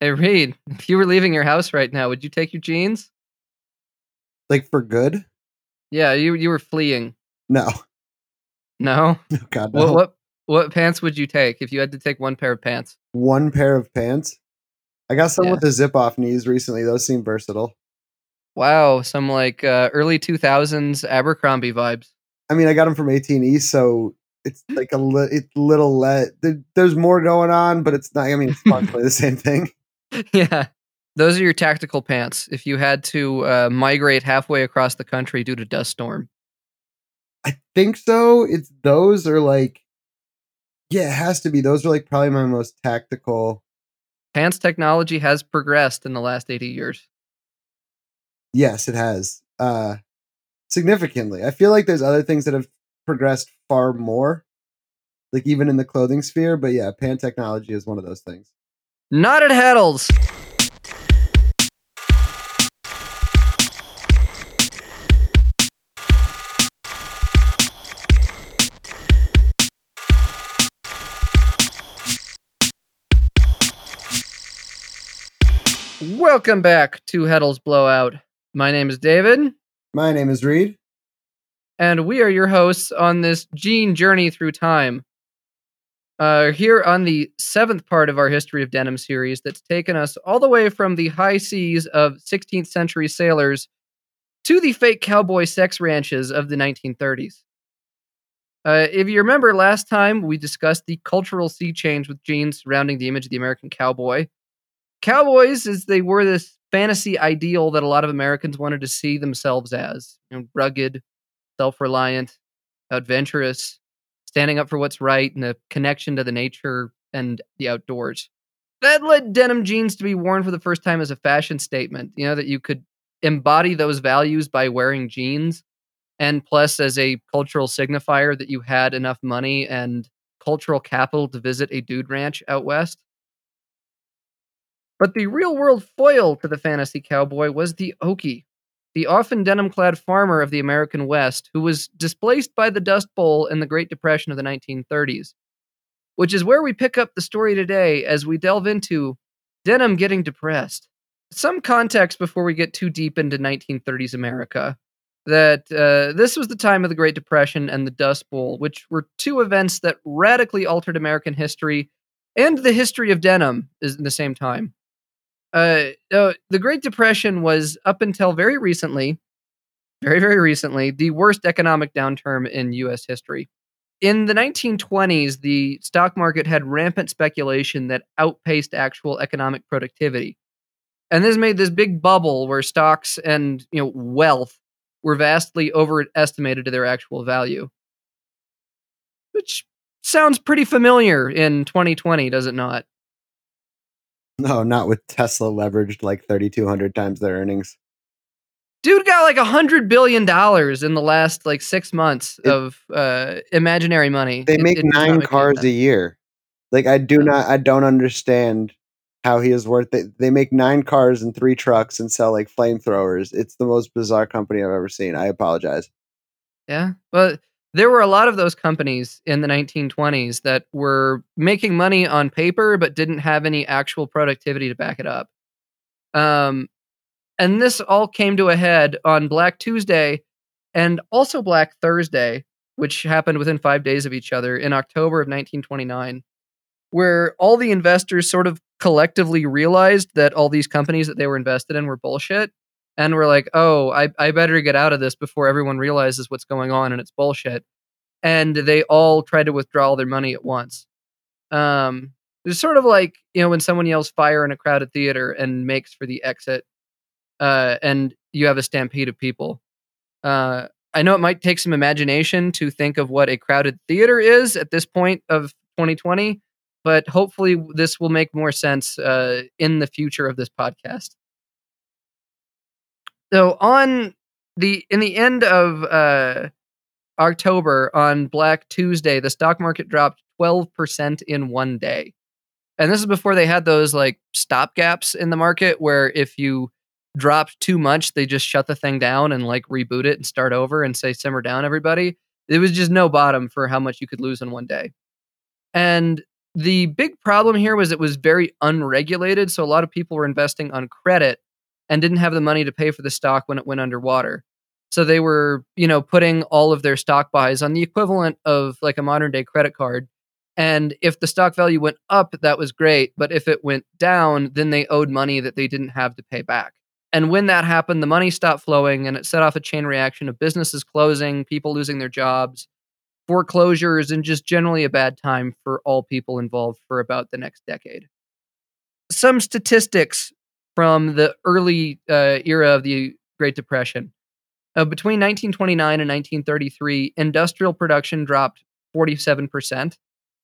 Hey Reed, if you were leaving your house right now, would you take your jeans? Like for good? Yeah, you you were fleeing. No. No. Oh, God, no. What what what pants would you take if you had to take one pair of pants? One pair of pants. I got some Yeah. with the zip off knees recently. Those seem versatile. Wow, some like uh, early two thousands Abercrombie vibes. I mean, I got them from 18E, so it's like a li- it's little let. There, there's more going on, but it's not. I mean, it's functionally the same thing. yeah, those are your tactical pants. If you had to uh, migrate halfway across the country due to dust storm. I think so. It's those are like, yeah, it has to be. Those are like probably my most tactical. Pants technology has progressed in the last eighty years. Yes, it has. Uh significantly. I feel like there's other things that have progressed far more. Like even in the clothing sphere, but yeah, pan technology is one of those things. Not at Heddels. Welcome back to Heddels Blowout. My name is David, My name is Reed. and we are your hosts on this jean journey through time. Uh, here on the seventh part of our History of Denim series that's taken us all the way from the high seas of 16th century sailors to the fake cowboy sex ranches of the 1930s. Uh, if you remember last time, we discussed the cultural sea change with jeans surrounding the image of the American cowboy. Cowboys, as they were this fantasy ideal that a lot of Americans wanted to see themselves as you know, rugged, self reliant, adventurous, standing up for what's right, and a connection to the nature and the outdoors. That led denim jeans to be worn for the first time as a fashion statement. You know, that you could embody those values by wearing jeans, and plus as a cultural signifier that you had enough money and cultural capital to visit a dude ranch out west. But the real world foil to the fantasy cowboy was the Okie, the often denim clad farmer of the American West who was displaced by the Dust Bowl and the Great Depression of the 1930s. Which is where we pick up the story today as we delve into denim getting depressed. Some context before we get too deep into 1930s America that uh, this was the time of the Great Depression and the Dust Bowl, which were two events that radically altered American history and the history of denim is in the same time. Uh, uh, the Great Depression was up until very recently, very very recently, the worst economic downturn in U.S. history. In the 1920s, the stock market had rampant speculation that outpaced actual economic productivity, and this made this big bubble where stocks and you know wealth were vastly overestimated to their actual value, which sounds pretty familiar in 2020, does it not? No, not with Tesla leveraged like 3,200 times their earnings. dude got like a hundred billion dollars in the last like six months It- of uh imaginary money. They It- make it nine cars a year. Like I do not, I don't understand how he is worth it. They make nine cars and three trucks and sell like flamethrowers. It's the most bizarre company I've ever seen. I apologize. Yeah, but there were a lot of those companies in the 1920s that were making money on paper but didn't have any actual productivity to back it up. Um, and this all came to a head on Black Tuesday and also Black Thursday, which happened within five days of each other in October of 1929, where all the investors sort of collectively realized that all these companies that they were invested in were bullshit and we're like, oh, I, I better get out of this before everyone realizes what's going on and it's bullshit. And they all try to withdraw their money at once. Um, it's sort of like, you know, when someone yells fire in a crowded theater and makes for the exit, uh, and you have a stampede of people. Uh, I know it might take some imagination to think of what a crowded theater is at this point of 2020, but hopefully this will make more sense uh, in the future of this podcast. So on the in the end of uh, October on Black Tuesday, the stock market dropped 12% in one day. And this is before they had those like stop gaps in the market where if you dropped too much, they just shut the thing down and like reboot it and start over and say simmer down everybody. There was just no bottom for how much you could lose in one day. And the big problem here was it was very unregulated. So a lot of people were investing on credit and didn't have the money to pay for the stock when it went underwater. So they were, you know, putting all of their stock buys on the equivalent of like a modern day credit card. And if the stock value went up, that was great. But if it went down, then they owed money that they didn't have to pay back. And when that happened, the money stopped flowing and it set off a chain reaction of businesses closing, people losing their jobs, foreclosures, and just generally a bad time for all people involved for about the next decade. Some statistics from the early uh, era of the Great Depression. Uh, between 1929 and 1933, industrial production dropped 47%.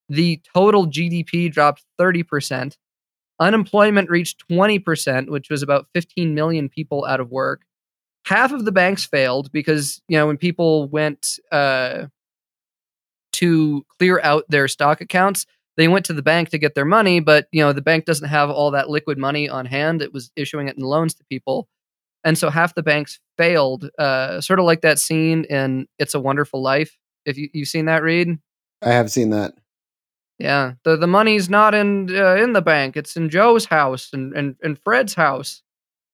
The total GDP dropped 30%. Unemployment reached 20%, which was about 15 million people out of work. Half of the banks failed because, you know, when people went uh, to clear out their stock accounts, they went to the bank to get their money, but, you know, the bank doesn't have all that liquid money on hand. It was issuing it in loans to people. And so half the banks failed, uh, sort of like that scene in It's a Wonderful Life. If you, you've seen that, Reed. I have seen that. Yeah, the the money's not in uh, in the bank; it's in Joe's house and and, and Fred's house.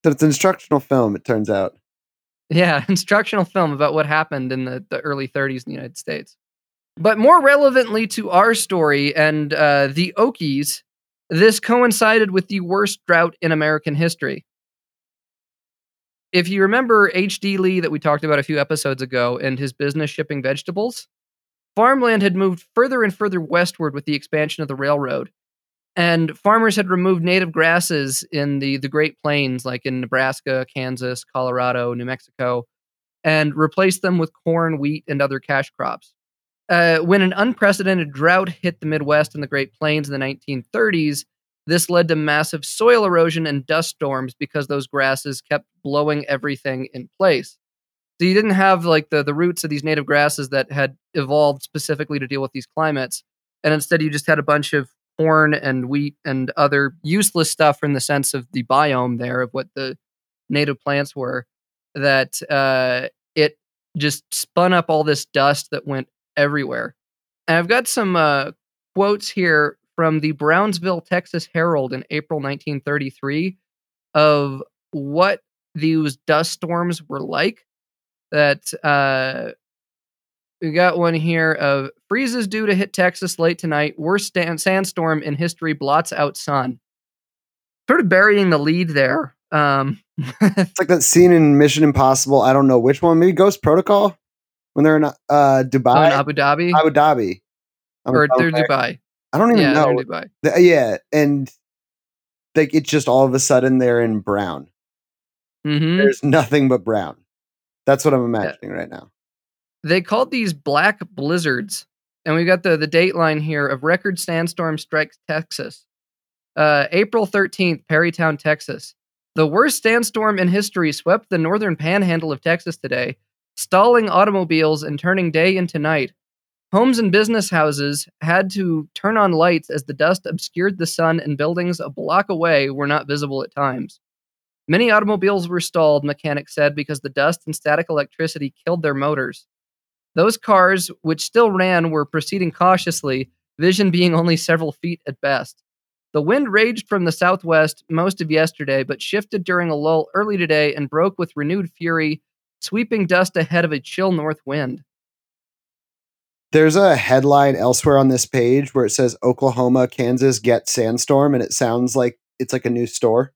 So it's an instructional film. It turns out. Yeah, instructional film about what happened in the, the early 30s in the United States. But more relevantly to our story and uh, the Okies, this coincided with the worst drought in American history. If you remember H.D. Lee that we talked about a few episodes ago and his business shipping vegetables, farmland had moved further and further westward with the expansion of the railroad. And farmers had removed native grasses in the, the Great Plains, like in Nebraska, Kansas, Colorado, New Mexico, and replaced them with corn, wheat, and other cash crops. Uh, when an unprecedented drought hit the Midwest and the Great Plains in the 1930s, this led to massive soil erosion and dust storms because those grasses kept blowing everything in place. So you didn't have like the the roots of these native grasses that had evolved specifically to deal with these climates, and instead you just had a bunch of corn and wheat and other useless stuff in the sense of the biome there of what the native plants were. That uh, it just spun up all this dust that went everywhere. And I've got some uh, quotes here from the Brownsville, Texas Herald in April 1933 of what these dust storms were like that uh, we got one here of freezes due to hit Texas late tonight. Worst stand- sandstorm in history blots out sun. Sort of burying the lead there. Um, it's like that scene in Mission Impossible. I don't know which one. Maybe Ghost Protocol when they're in uh, Dubai, in Abu Dhabi, Abu Dhabi, I'm or they're Dubai. I don't even yeah, know. Dubai. The, yeah, and like it's just all of a sudden they're in brown. Mm-hmm. There's nothing but brown. That's what I'm imagining yeah. right now. They called these black blizzards, and we got the the date line here of record sandstorm strikes Texas. Uh, April 13th, Perryton, Texas. The worst sandstorm in history swept the northern panhandle of Texas today, stalling automobiles and turning day into night. Homes and business houses had to turn on lights as the dust obscured the sun, and buildings a block away were not visible at times. Many automobiles were stalled, mechanics said, because the dust and static electricity killed their motors. Those cars, which still ran, were proceeding cautiously, vision being only several feet at best. The wind raged from the southwest most of yesterday, but shifted during a lull early today and broke with renewed fury, sweeping dust ahead of a chill north wind. There's a headline elsewhere on this page where it says Oklahoma, Kansas get sandstorm, and it sounds like it's like a new store.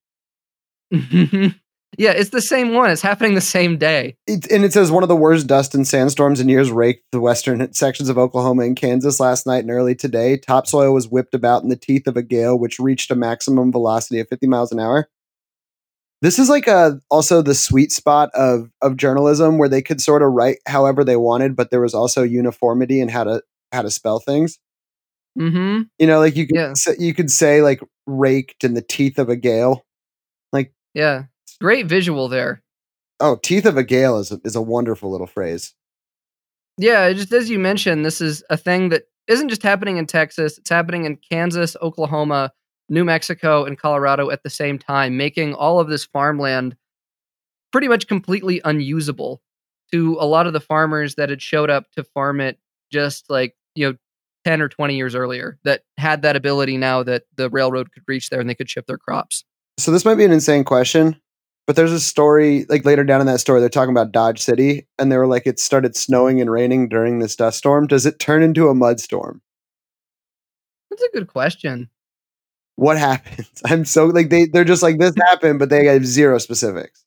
yeah, it's the same one. It's happening the same day. It, and it says one of the worst dust and sandstorms in years raked the western sections of Oklahoma and Kansas last night and early today. Topsoil was whipped about in the teeth of a gale, which reached a maximum velocity of 50 miles an hour. This is like a also the sweet spot of of journalism where they could sort of write however they wanted, but there was also uniformity in how to how to spell things. Mm-hmm. You know, like you could yeah. say, you could say like raked in the teeth of a gale like yeah, great visual there. Oh, teeth of a gale is a, is a wonderful little phrase. Yeah, just as you mentioned, this is a thing that isn't just happening in Texas; it's happening in Kansas, Oklahoma, New Mexico, and Colorado at the same time, making all of this farmland pretty much completely unusable to a lot of the farmers that had showed up to farm it just like you know 10 or 20 years earlier that had that ability now that the railroad could reach there and they could ship their crops. So this might be an insane question, but there's a story like later down in that story they're talking about Dodge City and they were like it started snowing and raining during this dust storm. Does it turn into a mud storm? That's a good question. What happens? I'm so like they they're just like this happened, but they have zero specifics.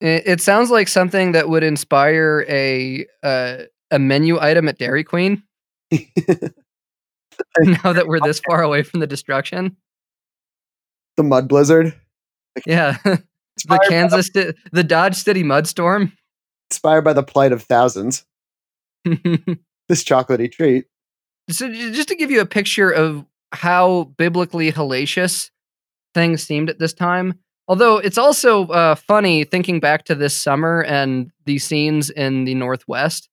It, it sounds like something that would inspire a uh, a menu item at Dairy Queen. now that we're this far away from the destruction, The mud blizzard, yeah, the Kansas, Ci- the Dodge City mudstorm. inspired by the plight of thousands. This chocolatey treat. so just to give you a picture of how biblically hellacious things seemed at this time. Although it's also uh, funny thinking back to this summer and the scenes in the northwest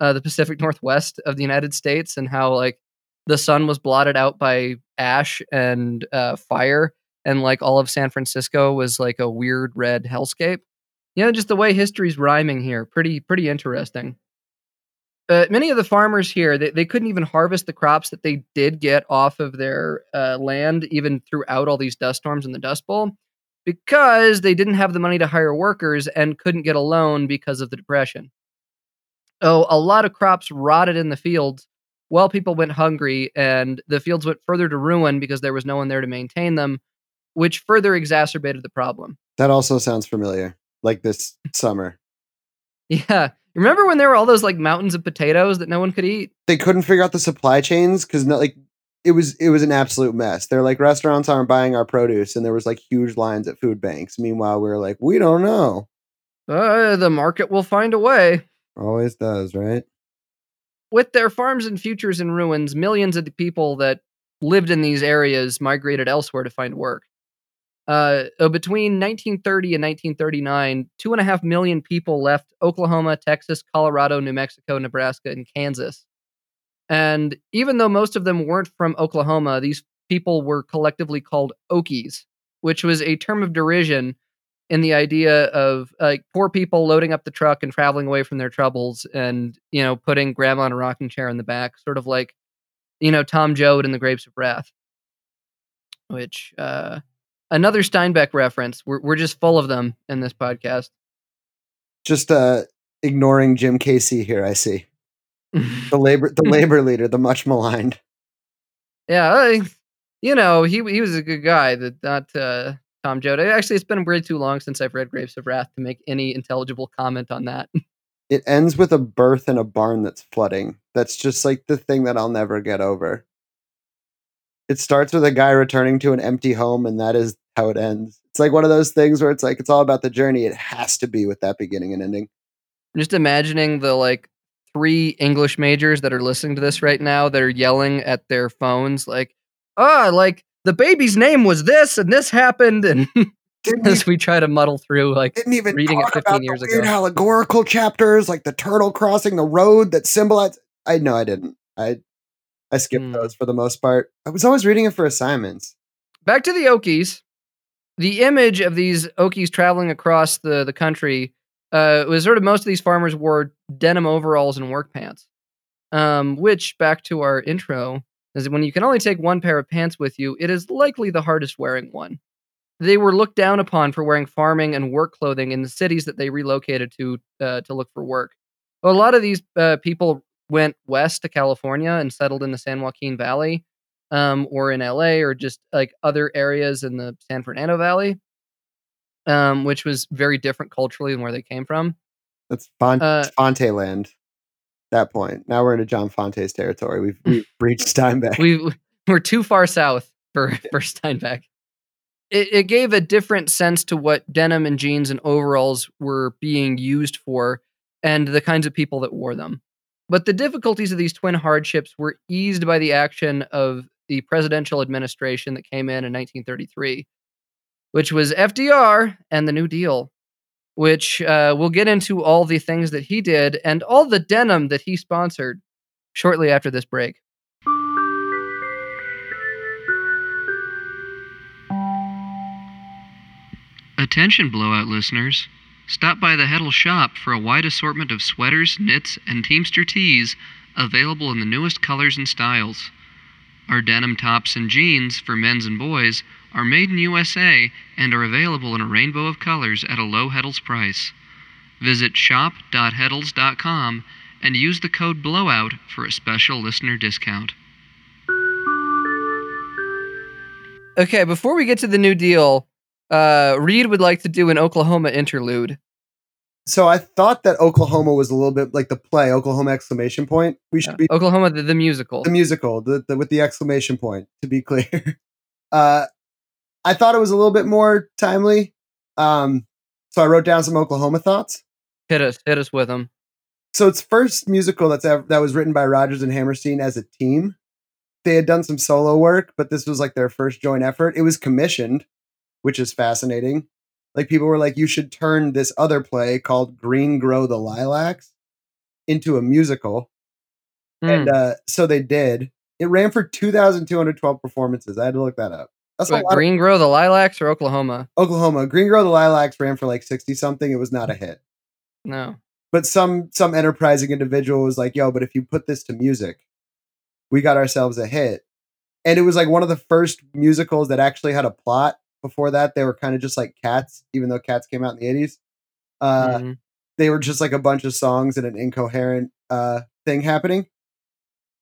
uh, the pacific northwest of the united states and how like the sun was blotted out by ash and uh, fire and like all of san francisco was like a weird red hellscape. You know just the way history's rhyming here pretty pretty interesting uh, many of the farmers here they, they couldn't even harvest the crops that they did get off of their uh, land even throughout all these dust storms and the dust bowl because they didn't have the money to hire workers and couldn't get a loan because of the depression oh a lot of crops rotted in the fields while people went hungry and the fields went further to ruin because there was no one there to maintain them which further exacerbated the problem That also sounds familiar. Like this summer. yeah remember when there were all those like mountains of potatoes that no one could eat They couldn't figure out the supply chains because not like it was it was an absolute mess. They're like restaurants aren't buying our produce, and there was like huge lines at food banks. Meanwhile, we were like, we don't know. uh, the market will find a way Always does, right? with their farms and futures in ruins, millions of the people that lived in these areas migrated elsewhere to find work. Uh, uh, between 1930 and 1939, two and a half million people left Oklahoma, Texas, Colorado, New Mexico, Nebraska, and Kansas. And even though most of them weren't from Oklahoma, these people were collectively called Okies, which was a term of derision in the idea of like poor people loading up the truck and traveling away from their troubles and you know putting grandma in a rocking chair in the back sort of like you know tom joad in the grapes of wrath which uh another steinbeck reference we're, we're just full of them in this podcast Just uh ignoring Jim Casy here. I see the labor the labor leader, the much maligned. yeah I, you know he he was a good guy that not uh tom joad actually it's been way too long since i've read grapes of wrath to make any intelligible comment on that It ends with a birth in a barn that's flooding. That's just like the thing that I'll never get over. It starts with a guy returning to an empty home, and that is how it ends. It's like one of those things where it's like it's all about the journey. It has to be with that beginning and ending. just imagining the like three English majors that are listening to this right now that are yelling at their phones like, ah, like the baby's name was this and this happened and Didn't as we try to muddle through like didn't even reading it 15 about years the weird ago. allegorical chapters like the turtle crossing the road that symbolize i know i didn't i i skipped Hmm. those for the most part i was always reading it for assignments back to the Okies. The image of these Okies traveling across the, the country uh, was sort of most of these farmers wore denim overalls and work pants. Um, which, back to our intro, is when you can only take one pair of pants with you, it is likely the hardest wearing one. They were looked down upon for wearing farming and work clothing in the cities that they relocated to uh, to look for work. A lot of these uh, people went west to California and settled in the San Joaquin Valley, um, or in LA or just like other areas in the San Fernando Valley, um, which was very different culturally than where they came from. that's Fon- Uh, fante land that point now we're into john fante's territory we've, we've reached steinbeck we we're too far south for for Steinbeck. It, it gave a different sense to what denim and jeans and overalls were being used for, and the kinds of people that wore them. But the difficulties of these twin hardships were eased by the action of the presidential administration that came in in 1933, which was FDR and the New Deal, which uh, we'll get into all the things that he did and all the denim that he sponsored shortly after this break. Attention, blowout listeners. Stop by the Heddle shop for a wide assortment of sweaters, knits, and Teamster tees available in the newest colors and styles. Our denim tops and jeans for men's and boys are made in USA and are available in a rainbow of colors at a low Heddels price. Visit shop.heddels.com and use the code BLOWOUT for a special listener discount. Okay, before we get to the new deal, uh, Reed would like to do an Oklahoma interlude. So I thought that Oklahoma was a little bit like the play Oklahoma exclamation point. We should Yeah. be Oklahoma, the, the musical. the musical the, the, with the exclamation point to be clear. uh, I thought it was a little bit more timely. Um, so I wrote down some Oklahoma thoughts. hit us, hit us with them. So it's first musical that's ever, that was written by Rodgers and Hammerstein as a team. They had done some solo work, but this was like their first joint effort. It was commissioned, which is fascinating. Like people were like, you should turn this other play called Green Grow the Lilacs into a musical. And Hmm. uh, so they did. It ran for 2,212 performances. I had to look that up. That's a lot. Green Grow the Lilacs or Oklahoma? Oklahoma. Green Grow the Lilacs ran for like 60 something. It was not a hit. No. But some some enterprising individual was like, yo, but if you put this to music, we got ourselves a hit. And it was like one of the first musicals that actually had a plot. Before that, they were kind of just like cats, even though cats came out in the 80s. Uh, Mhm. they were just like a bunch of songs and an incoherent uh thing happening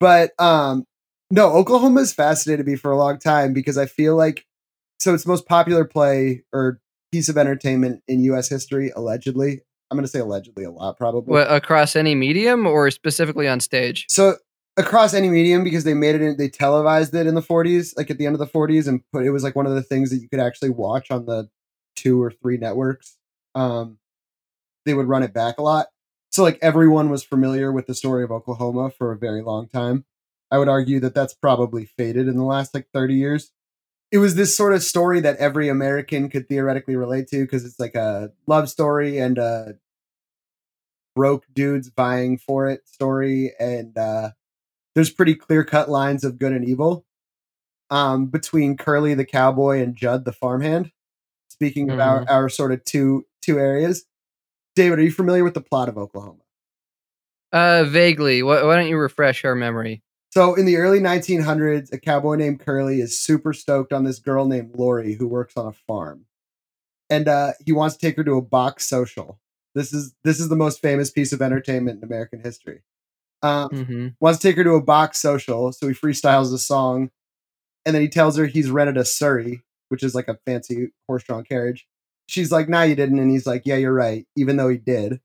but um no oklahoma has fascinated me for a long time because i feel like so it's most popular play or piece of entertainment in us history allegedly i'm going to say allegedly a lot probably What, across any medium or specifically on stage? so across any medium because they made it in, they televised it in the 40s like at the end of the 40s and put it was like one of the things that you could actually watch on the two or three networks. Um they would run it back a lot. So like everyone was familiar with the story of oklahoma for a very long time. I would argue that that's probably faded in the last like 30 years. It was this sort of story that every american could theoretically relate to because it's like a love story and a broke dudes vying for it story and uh there's pretty clear cut lines of good and evil um, between Curly the cowboy and Jud the farmhand. Speaking of our, our sort of two two areas, David, are you familiar with the plot of Oklahoma? Uh, vaguely. Why, why don't you refresh our memory? So in the early 1900s, a cowboy named Curly is super stoked on this girl named Laurey who works on a farm, and uh, he wants to take her to a box social. This is this is the most famous piece of entertainment in American history. Um, hmm wants to take her to a box social, so he freestyles a song, and then he tells her he's rented a Surrey, which is like a fancy horse-drawn carriage. She's like, "Nah, you didn't," and he's like, "Yeah, you're right," even though he did.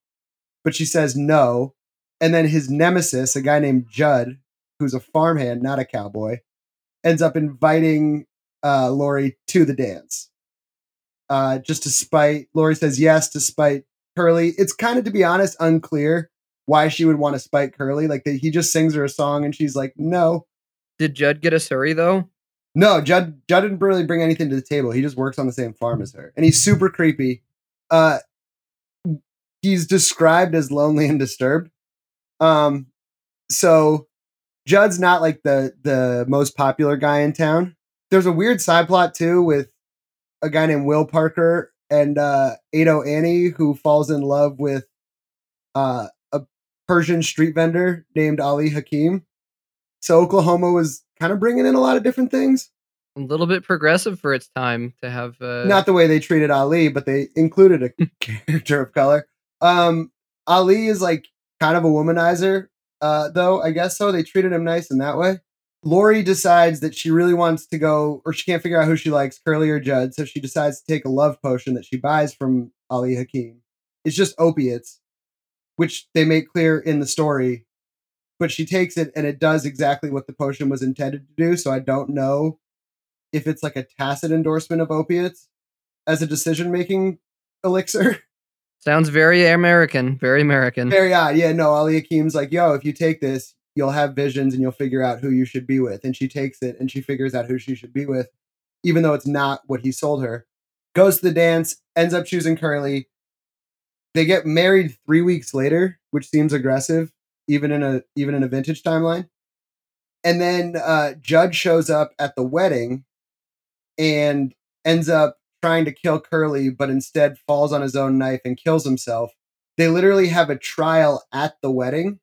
But she says no, and then his nemesis, a guy named Jud, who's a farmhand, not a cowboy, ends up inviting uh, Laurey to the dance. Uh, just to spite, Laurey says yes to spite Curly. It's kind of, to be honest, unclear why she would want to spite Curly. Like they, he just sings her a song and she's like, no, Did Jud get a Surrey though? no. Jud Jud didn't really bring anything to the table. He just works on the same farm as her, and he's super creepy. Uh, he's described as lonely and disturbed. Um, so Jud's not like the the most popular guy in town. There's a weird side plot too with a guy named Will Parker and uh, Ado Annie who falls in love with uh, Persian street vendor named Ali Hakim. So Oklahoma was kind of bringing in a lot of different things. A little bit progressive for its time to have. Uh, Not the way they treated Ali, but they included a character of color. Um, Ali is like kind of a womanizer, uh, though I guess so. They treated him nice in that way. Laurey decides that she really wants to go, or she can't figure out who she likes, Curly or Jud. So she decides to take a love potion that she buys from Ali Hakim. It's just opiates, which they make clear in the story. But she takes it and it does exactly what the potion was intended to do. So I don't know if it's like a tacit endorsement of opiates as a decision making elixir. sounds very American. Very American. Very odd. Yeah, no, Ali Hakim's like, yo, if you take this, you'll have visions and you'll figure out who you should be with. And she takes it and she figures out who she should be with, even though it's not what he sold her. Goes to the dance, ends up choosing Curly. They get married three weeks later, which seems aggressive, even in a even in a vintage timeline. And then uh, Jud shows up at the wedding and ends up trying to kill Curly, but instead falls on his own knife and kills himself. They literally have a trial at the wedding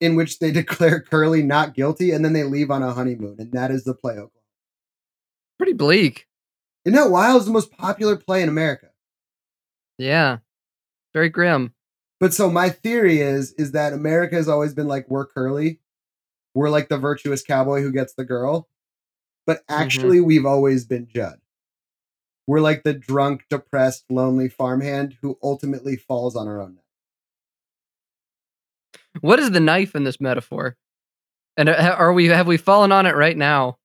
in which they declare Curly not guilty and then they leave on a honeymoon, and that is the play Oklahoma. Pretty bleak. Isn't that wild? It's the most popular play in America. Yeah. Very grim. But so my theory is is that America has always been like we're Curly, we're like the virtuous cowboy who gets the girl, but actually mm-hmm. we've always been Jud. We're like the drunk, depressed, lonely farmhand who ultimately falls on her own neck. What is the knife in this metaphor? And uh, are we have we fallen on it right now?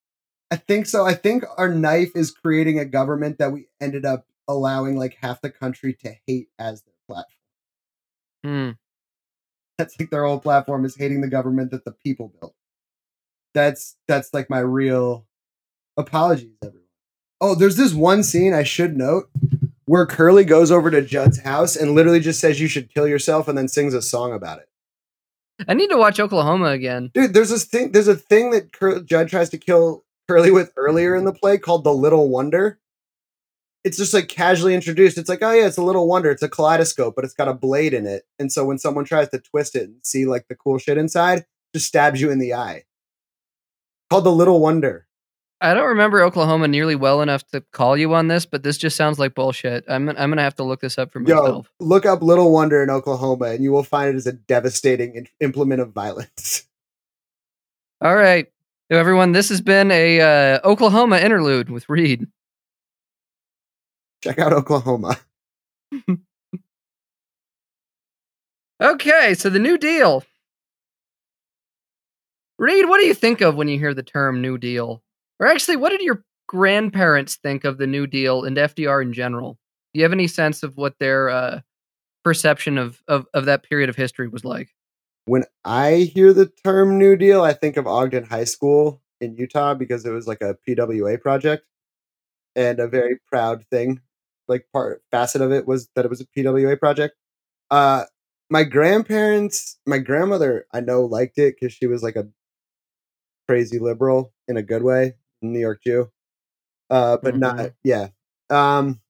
I think so. I think our knife is creating a government that we ended up allowing like half the country to hate as their platform. Hmm. That's like their whole platform is hating the government that the people built. That's that's like my real apologies, everyone. Oh, there's this one scene I should note where Curly goes over to Jud's house and literally just says you should kill yourself and then sings a song about it. I need to watch Oklahoma again. Dude, there's this thing there's a thing that Cur- Jud tries to kill Curly with earlier in the play called the Little Wonder. It's just like casually introduced. It's like, oh yeah, it's a little wonder. It's a kaleidoscope, but it's got a blade in it. And so when someone tries to twist it and see like the cool shit inside, just stabs you in the eye. Called the Little Wonder. I don't remember Oklahoma nearly well enough to call you on this, but this just sounds like bullshit. I'm I'm gonna have to look this up for myself. Yo, look up Little Wonder in Oklahoma, and you will find it as a devastating implement of violence. All right, everyone, this has been a uh, Oklahoma interlude with Reed. Check out Oklahoma. okay, so the New Deal. Reed, what do you think of when you hear the term New Deal? Or actually, what did your grandparents think of the New Deal and FDR in general? Do you have any sense of what their uh, perception of, of, of that period of history was like? when I hear the term New Deal, I think of Ogden High School in Utah because it was like a PWA project and a very proud thing. Like part facet of it was that it was a PWA project. Uh, my grandparents, my grandmother, I know liked it because she was like a crazy liberal in a good way, New York Jew. Uh, but mm-hmm. not yeah. Um,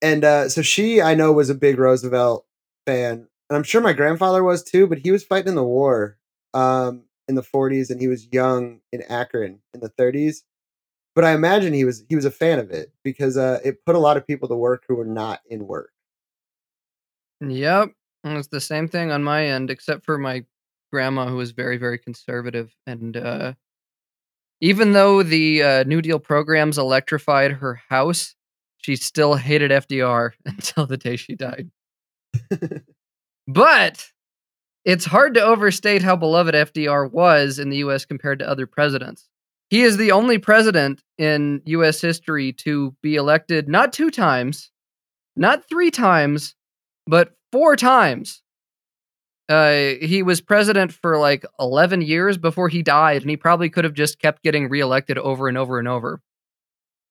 and uh, so she, I know, was a big Roosevelt fan and I'm sure my grandfather was too, but he was fighting in the war um, in the 40s, and he was young in Akron in the 30s. But I imagine he was he was a fan of it because uh, it put a lot of people to work who were not in work. Yep, it's the same thing on my end, except for my grandma, who was very very conservative, and uh, even though the uh, New Deal programs electrified her house, she still hated FDR until the day she died. But it's hard to overstate how beloved FDR was in the US compared to other presidents. He is the only president in US history to be elected not two times, not three times, but four times. Uh, he was president for like 11 years before he died, and he probably could have just kept getting reelected over and over and over.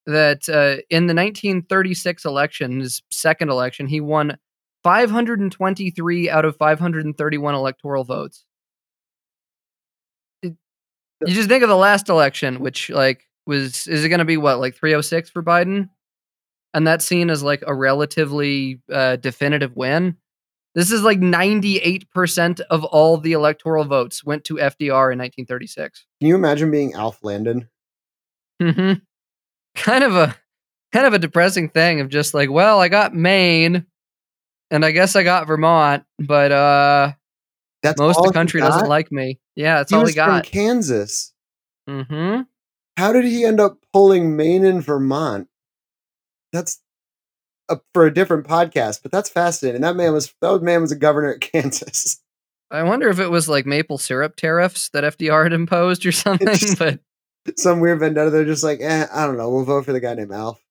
That uh, in the 1936 election, his second election, he won 523 out of 531 electoral votes. You just think of the last election, which like was is it going to be what like 306 for Biden, and that scene is like a relatively uh, definitive win. This is like 98% of all the electoral votes went to FDR in 1936. Can you imagine being Alf Landon? Mm-hmm. Kind of a kind of a depressing thing of just like, well, I got Maine, and I guess I got Vermont, but uh, that's most of the country doesn't like me. Yeah, that's he all was he got. From Kansas. Mm-hmm. How did he end up pulling Maine and Vermont? That's a, for a different podcast, but that's fascinating. That man was that man was a governor at Kansas. I wonder if it was like maple syrup tariffs that FDR had imposed or something, but some weird vendetta. They're just like, eh, I don't know. We'll vote for the guy named Alf.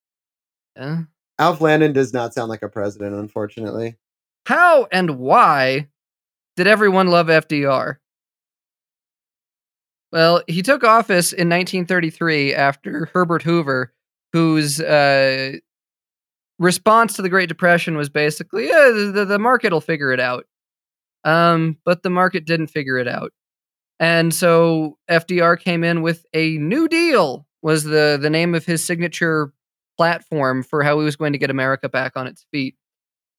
Yeah. Alf Landon does not sound like a president, unfortunately. How and why did everyone love FDR? Well, he took office in 1933 after Herbert Hoover, whose uh, response to the Great Depression was basically, yeah, the, the market will figure it out. Um, but the market didn't figure it out. And so FDR came in with a New Deal was the the name of his signature platform for how he was going to get America back on its feet.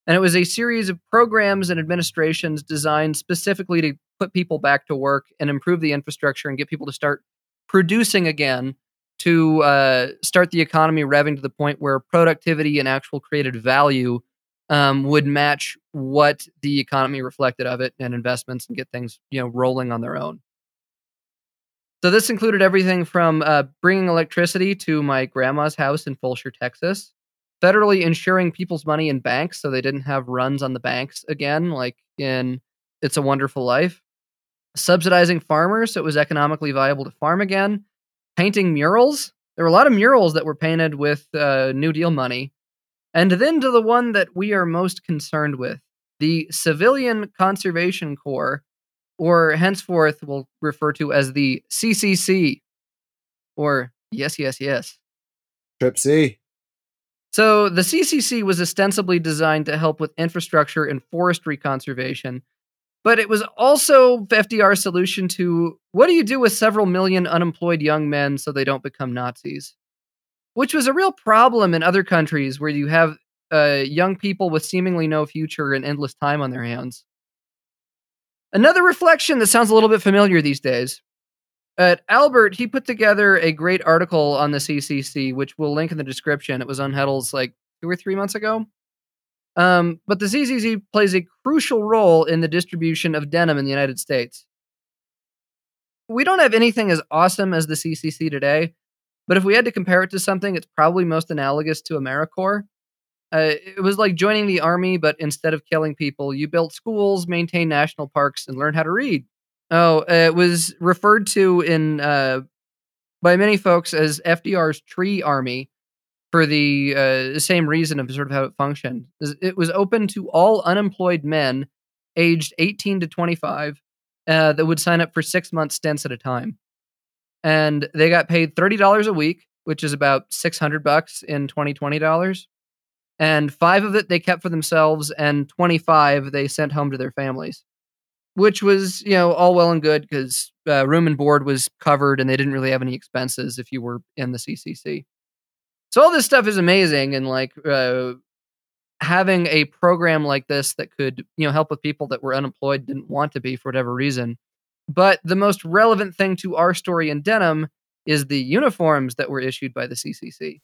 And it was a series of programs and administrations designed specifically to put people back to work and improve the infrastructure and get people to start producing again to uh, start the economy revving to the point where productivity and actual created value um, would match what the economy reflected of it and investments and get things you know rolling on their own. So this included everything from uh, bringing electricity to my grandma's house in Fulshear, Texas, federally insuring people's money in banks so they didn't have runs on the banks again, like in It's a Wonderful Life, subsidizing farmers so it was economically viable to farm again, painting murals. There were a lot of murals that were painted with uh, New Deal money. And then to the one that we are most concerned with the Civilian Conservation Corps, or henceforth we'll refer to as the CCC, or yes, yes, yes. Trip C. So the CCC was ostensibly designed to help with infrastructure and forestry conservation, but it was also FDR's solution to what do you do with several million unemployed young men so they don't become Nazis? Which was a real problem in other countries where you have uh, young people with seemingly no future and endless time on their hands. Another reflection that sounds a little bit familiar these days. At Albert, he put together a great article on the CCC, which we'll link in the description. It was on Heddels like two or three months ago. Um, but the CCC plays a crucial role in the distribution of denim in the United States. We don't have anything as awesome as the CCC today, but if we had to compare it to something, it's probably most analogous to AmeriCorps. Uh, it was like joining the army, but instead of killing people, you built schools, maintained national parks, and learned how to read. Oh, it was referred to in uh, by many folks as FDR's tree army for the uh, same reason of sort of how it functioned. It was open to all unemployed men aged 18 to 25 uh, that would sign up for six month stints at a time, and they got paid thirty dollars a week, which is about 600 bucks in 2020 dollars. And five of it they kept for themselves, and 25 they sent home to their families which was you know all well and good because uh, room and board was covered and they didn't really have any expenses if you were in the CCC. So all this stuff is amazing and like uh, having a program like this that could you know help with people that were unemployed didn't want to be for whatever reason. But the most relevant thing to our story in denim is the uniforms that were issued by the CCC.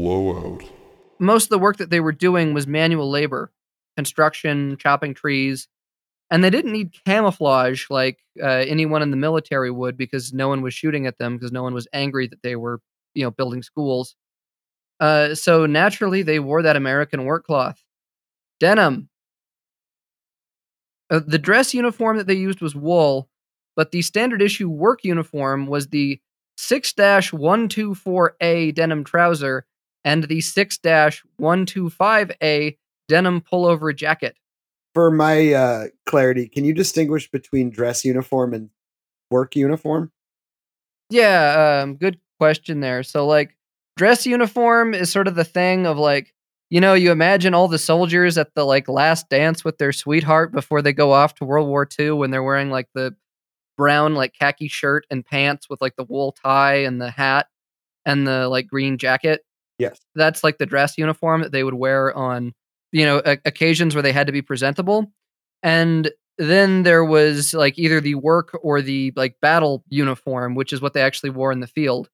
Blowout. Most of the work that they were doing was manual labor, construction, chopping trees, and they didn't need camouflage like uh, anyone in the military would because no one was shooting at them because no one was angry that they were, you know, building schools. Uh, so naturally, they wore that American work cloth, denim. Uh, the dress uniform that they used was wool, but the standard issue work uniform was the 6 124A denim trouser and the 6 125A denim pullover jacket. For my uh, clarity, can you distinguish between dress uniform and work uniform? Yeah, um, good question there. So, like, dress uniform is sort of the thing of like, you know, you imagine all the soldiers at the like last dance with their sweetheart before they go off to World War II when they're wearing like the brown like khaki shirt and pants with like the wool tie and the hat and the like green jacket. Yes. That's like the dress uniform that they would wear on, you know, a- occasions where they had to be presentable. And then there was like either the work or the like battle uniform, which is what they actually wore in the field.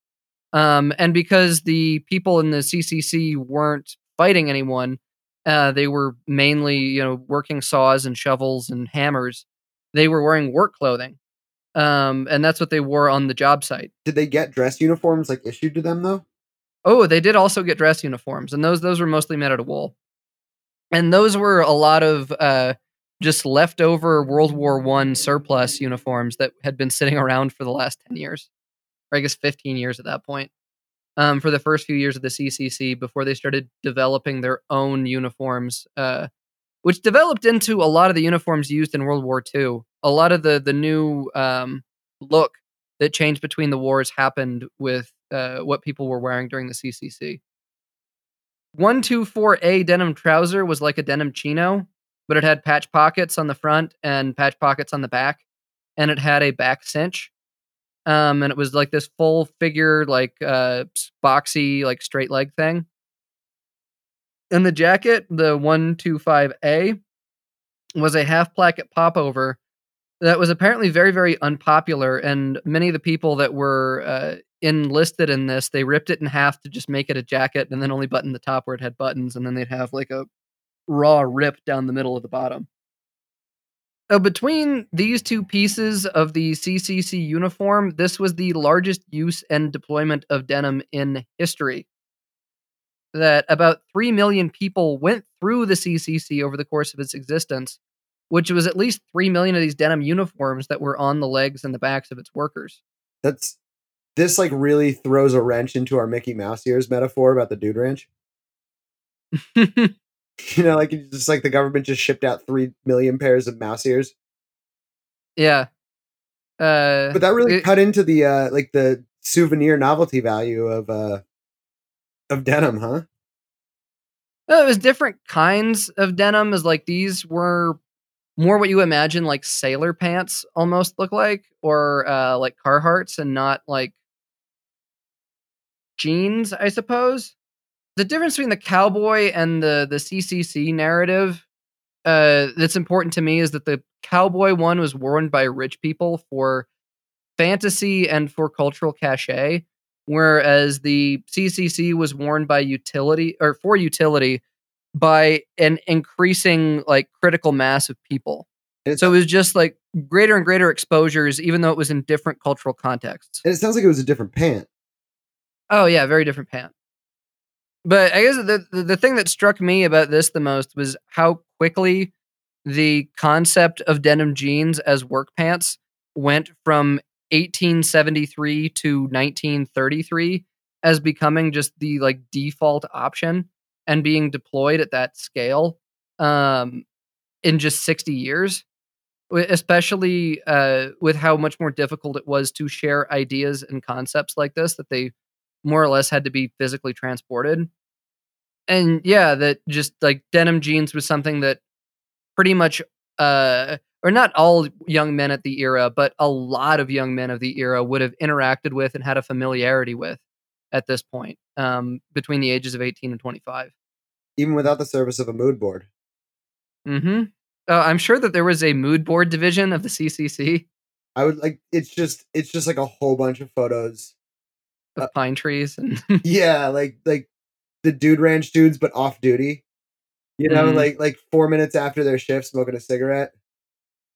Um, and because the people in the CCC weren't fighting anyone, uh, they were mainly, you know, working saws and shovels and hammers. They were wearing work clothing. Um, and that's what they wore on the job site. Did they get dress uniforms like issued to them though? Oh, they did also get dress uniforms, and those those were mostly made out of wool. And those were a lot of uh, just leftover World War One surplus uniforms that had been sitting around for the last ten years, or I guess fifteen years at that point. Um, for the first few years of the CCC, before they started developing their own uniforms, uh, which developed into a lot of the uniforms used in World War II. A lot of the the new um, look that changed between the wars happened with uh, what people were wearing during the CCC. 124A denim trouser was like a denim chino, but it had patch pockets on the front and patch pockets on the back, and it had a back cinch. Um, and it was like this full figure, like uh, boxy, like straight leg thing. And the jacket, the 125A, was a half placket popover that was apparently very, very unpopular. And many of the people that were uh, enlisted in this, they ripped it in half to just make it a jacket and then only button the top where it had buttons. And then they'd have like a raw rip down the middle of the bottom. So between these two pieces of the CCC uniform, this was the largest use and deployment of denim in history. That about 3 million people went through the CCC over the course of its existence, which was at least 3 million of these denim uniforms that were on the legs and the backs of its workers. That's this like really throws a wrench into our Mickey Mouse ears metaphor about the dude ranch. You know, like it's just like the government just shipped out three million pairs of mouse ears. yeah. Uh, But that really it- cut into the uh like the souvenir novelty value of uh of denim, huh? Well, it was different kinds of denim. Is like these were more what you imagine like sailor pants almost look like, or uh, like Carhartts, and not like jeans. I suppose the difference between the cowboy and the the CCC narrative uh, that's important to me is that the cowboy one was worn by rich people for fantasy and for cultural cachet, whereas the CCC was worn by utility or for utility by an increasing like critical mass of people. So it was just like greater and greater exposures, even though it was in different cultural contexts. and it sounds like it was a different pant. Oh yeah, very different pant. But I guess the, the the thing that struck me about this the most was how quickly the concept of denim jeans as work pants went from 1873 to 1933 as becoming just the like default option and being deployed at that scale um, in just 60 years especially uh, with how much more difficult it was to share ideas and concepts like this that they more or less had to be physically transported and yeah that just like denim jeans was something that pretty much uh or not all young men at the era but a lot of young men of the era would have interacted with and had a familiarity with at this point um between the ages of 18 and 25 Even without the service of a mood board. mm-hmm uh, i'm sure that there was a mood board division of the ccc I would like it's just it's just like a whole bunch of photos. Of Uh, pine trees and Yeah, like like the dude ranch dudes, but off duty. You know, Mhm. like like four minutes after their shift, smoking a cigarette.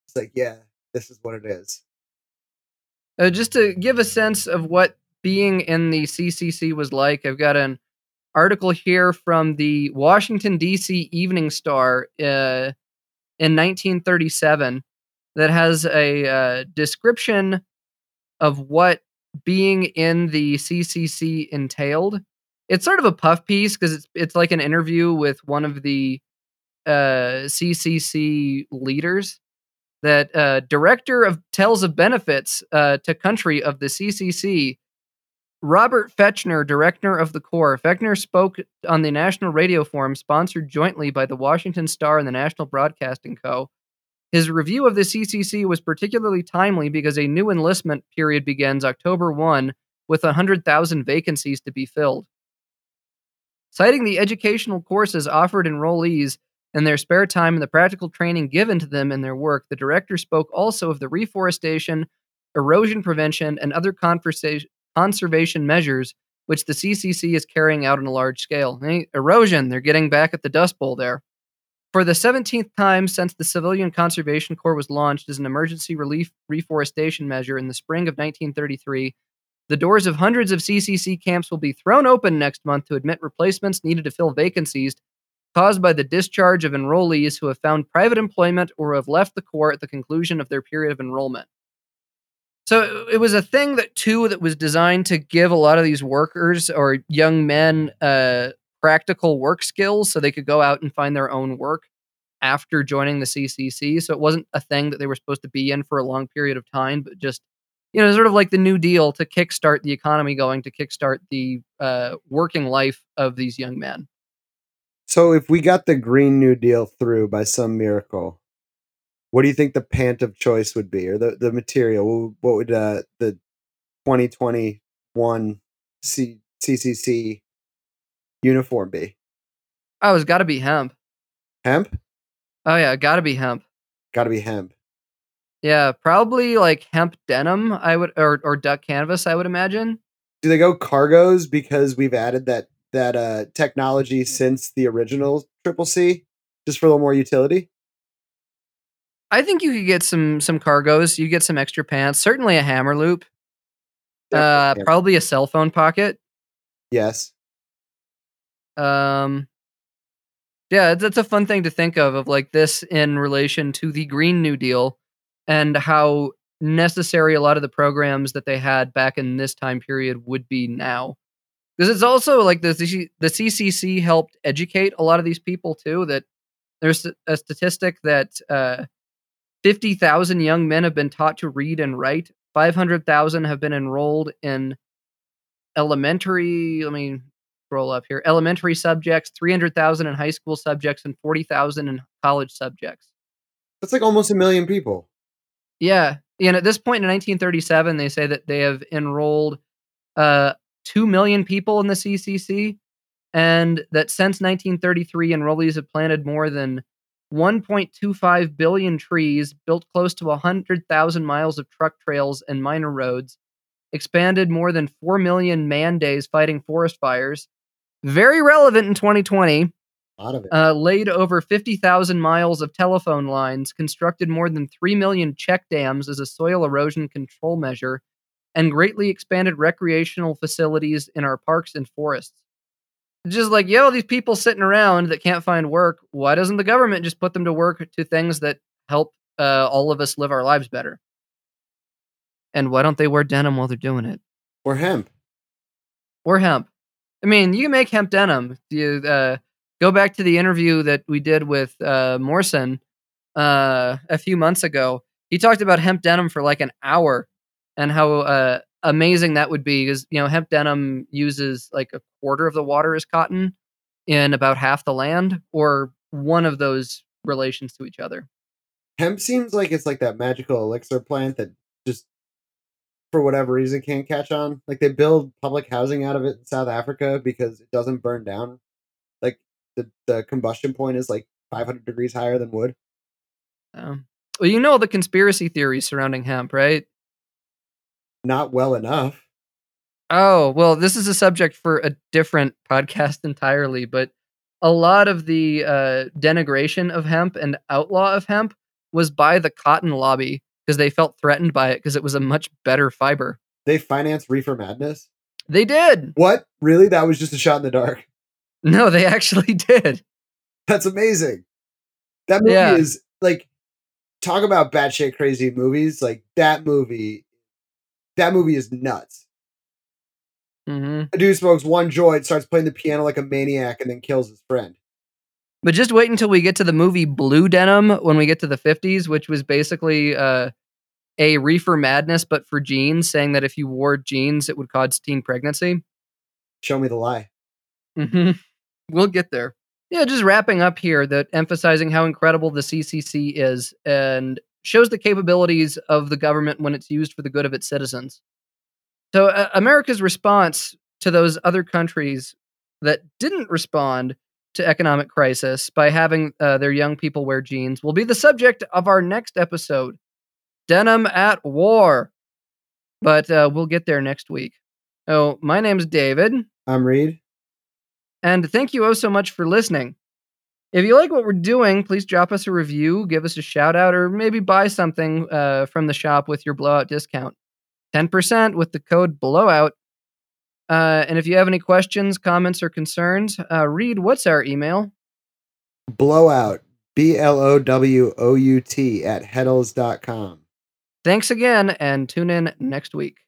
It's like, yeah, this is what it is. Uh, just to give a sense of what being in the CCC was like, I've got an article here from the Washington, D.C. Evening Star uh, in 1937 that has a uh, description of what being in the CCC entailed. It's sort of a puff piece because it's it's like an interview with one of the uh, CCC leaders that uh, director of tells of benefits uh, to country of the CCC, Robert Fechner, director of the Corps. Fechner spoke on the National Radio Forum, sponsored jointly by the Washington Star and the National Broadcasting Co. His review of the CCC was particularly timely because a new enlistment period begins October 1 with 100,000 vacancies to be filled. Citing the educational courses offered enrollees, in their spare time and the practical training given to them in their work, the director spoke also of the reforestation, erosion prevention, and other conservation measures which the CCC is carrying out on a large scale. Erosion, they're getting back at the Dust Bowl there. For the 17th time since the Civilian Conservation Corps was launched as an emergency relief reforestation measure in the spring of 1933, the doors of hundreds of CCC camps will be thrown open next month to admit replacements needed to fill vacancies caused by the discharge of enrollees who have found private employment or have left the Corps at the conclusion of their period of enrollment. So it was a thing that too that was designed to give a lot of these workers or young men uh, practical work skills so they could go out and find their own work after joining the CCC. So it wasn't a thing that they were supposed to be in for a long period of time, but just you know, sort of like the New Deal to kickstart the economy going, to kickstart the uh, working life of these young men. So if we got the Green New Deal through by some miracle, what do you think the pant of choice would be, or the, the material? What would uh, the 2021 C- CCC uniform be? Oh, it's got to be hemp. Hemp? Oh yeah, got to be hemp. Got to be hemp. Yeah, probably like hemp denim. I would or or duck canvas. I would imagine. Do they go cargos because we've added that that uh technology since the original Triple C, just for a little more utility? I think you could get some some cargos. You get some extra pants. Certainly a hammer loop. Uh, yeah. probably a cell phone pocket. yes. Um, yeah, that's a fun thing to think of, of like this in relation to the Green New Deal and how necessary a lot of the programs that they had back in this time period would be now. Because it's also like the the CCC helped educate a lot of these people too. That there's a statistic that uh, fifty thousand young men have been taught to read and write. Five hundred thousand have been enrolled in elementary. I me scroll up here. Elementary subjects, 300,000 in high school subjects, and 40,000 in college subjects. That's like almost a million people. Yeah. And at this point in 1937, they say that they have enrolled uh, 2 million people in the CCC, and that since 1933, enrollees have planted more than 1.25 billion trees, built close to 100,000 miles of truck trails and minor roads, expanded more than 4 million man days fighting forest fires. Very relevant in 2020. A lot of it. Uh, laid over 50,000 miles of telephone lines, constructed more than 3 million check dams as a soil erosion control measure, and greatly expanded recreational facilities in our parks and forests. Just like, yo, these people sitting around that can't find work, why doesn't the government just put them to work to things that help uh, all of us live our lives better? And why don't they wear denim while they're doing it? or hemp. or hemp. I mean, you can make hemp denim. You uh, go back to the interview that we did with uh, Morrison uh, a few months ago. He talked about hemp denim for like an hour and how uh, amazing that would be. Because you know, hemp denim uses like a quarter of the water as cotton in about half the land, or one of those relations to each other. Hemp seems like it's like that magical elixir plant that just for whatever reason can't catch on. Like they build public housing out of it in South Africa because it doesn't burn down. Like the, the combustion point is like 500 degrees higher than wood. Um, well, you know the conspiracy theories surrounding hemp, right? Not well enough. Oh, well, this is a subject for a different podcast entirely, but a lot of the uh, denigration of hemp and outlaw of hemp was by the cotton lobby because they felt threatened by it because it was a much better fiber. They financed reefer madness. They did. What? Really? That was just a shot in the dark. No, they actually did. That's amazing. That movie Yeah. is like talk about batshit crazy movies. Like that movie, that movie is nuts. hmm A dude smokes one joint, starts playing the piano like a maniac, and then kills his friend. But just wait until we get to the movie Blue Denim when we get to the 50s, which was basically uh, a reefer madness, but for jeans, saying that if you wore jeans, it would cause teen pregnancy. Show me the lie. hmm We'll get there. Yeah, just wrapping up here that emphasizing how incredible the CCC is and shows the capabilities of the government when it's used for the good of its citizens. So, uh, America's response to those other countries that didn't respond to economic crisis by having uh, their young people wear jeans will be the subject of our next episode Denim at War. But uh, we'll get there next week. Oh, my name's David. I'm Reed. And thank you oh so much for listening. If you like what we're doing, please drop us a review, give us a shout out, or maybe buy something uh, from the shop with your blowout discount. 10% with the code blowout. Uh, and if you have any questions, comments, or concerns, uh, Reed what's our email? Blowout. B L O W O U T at heddels.com. Thanks again, and tune in next week.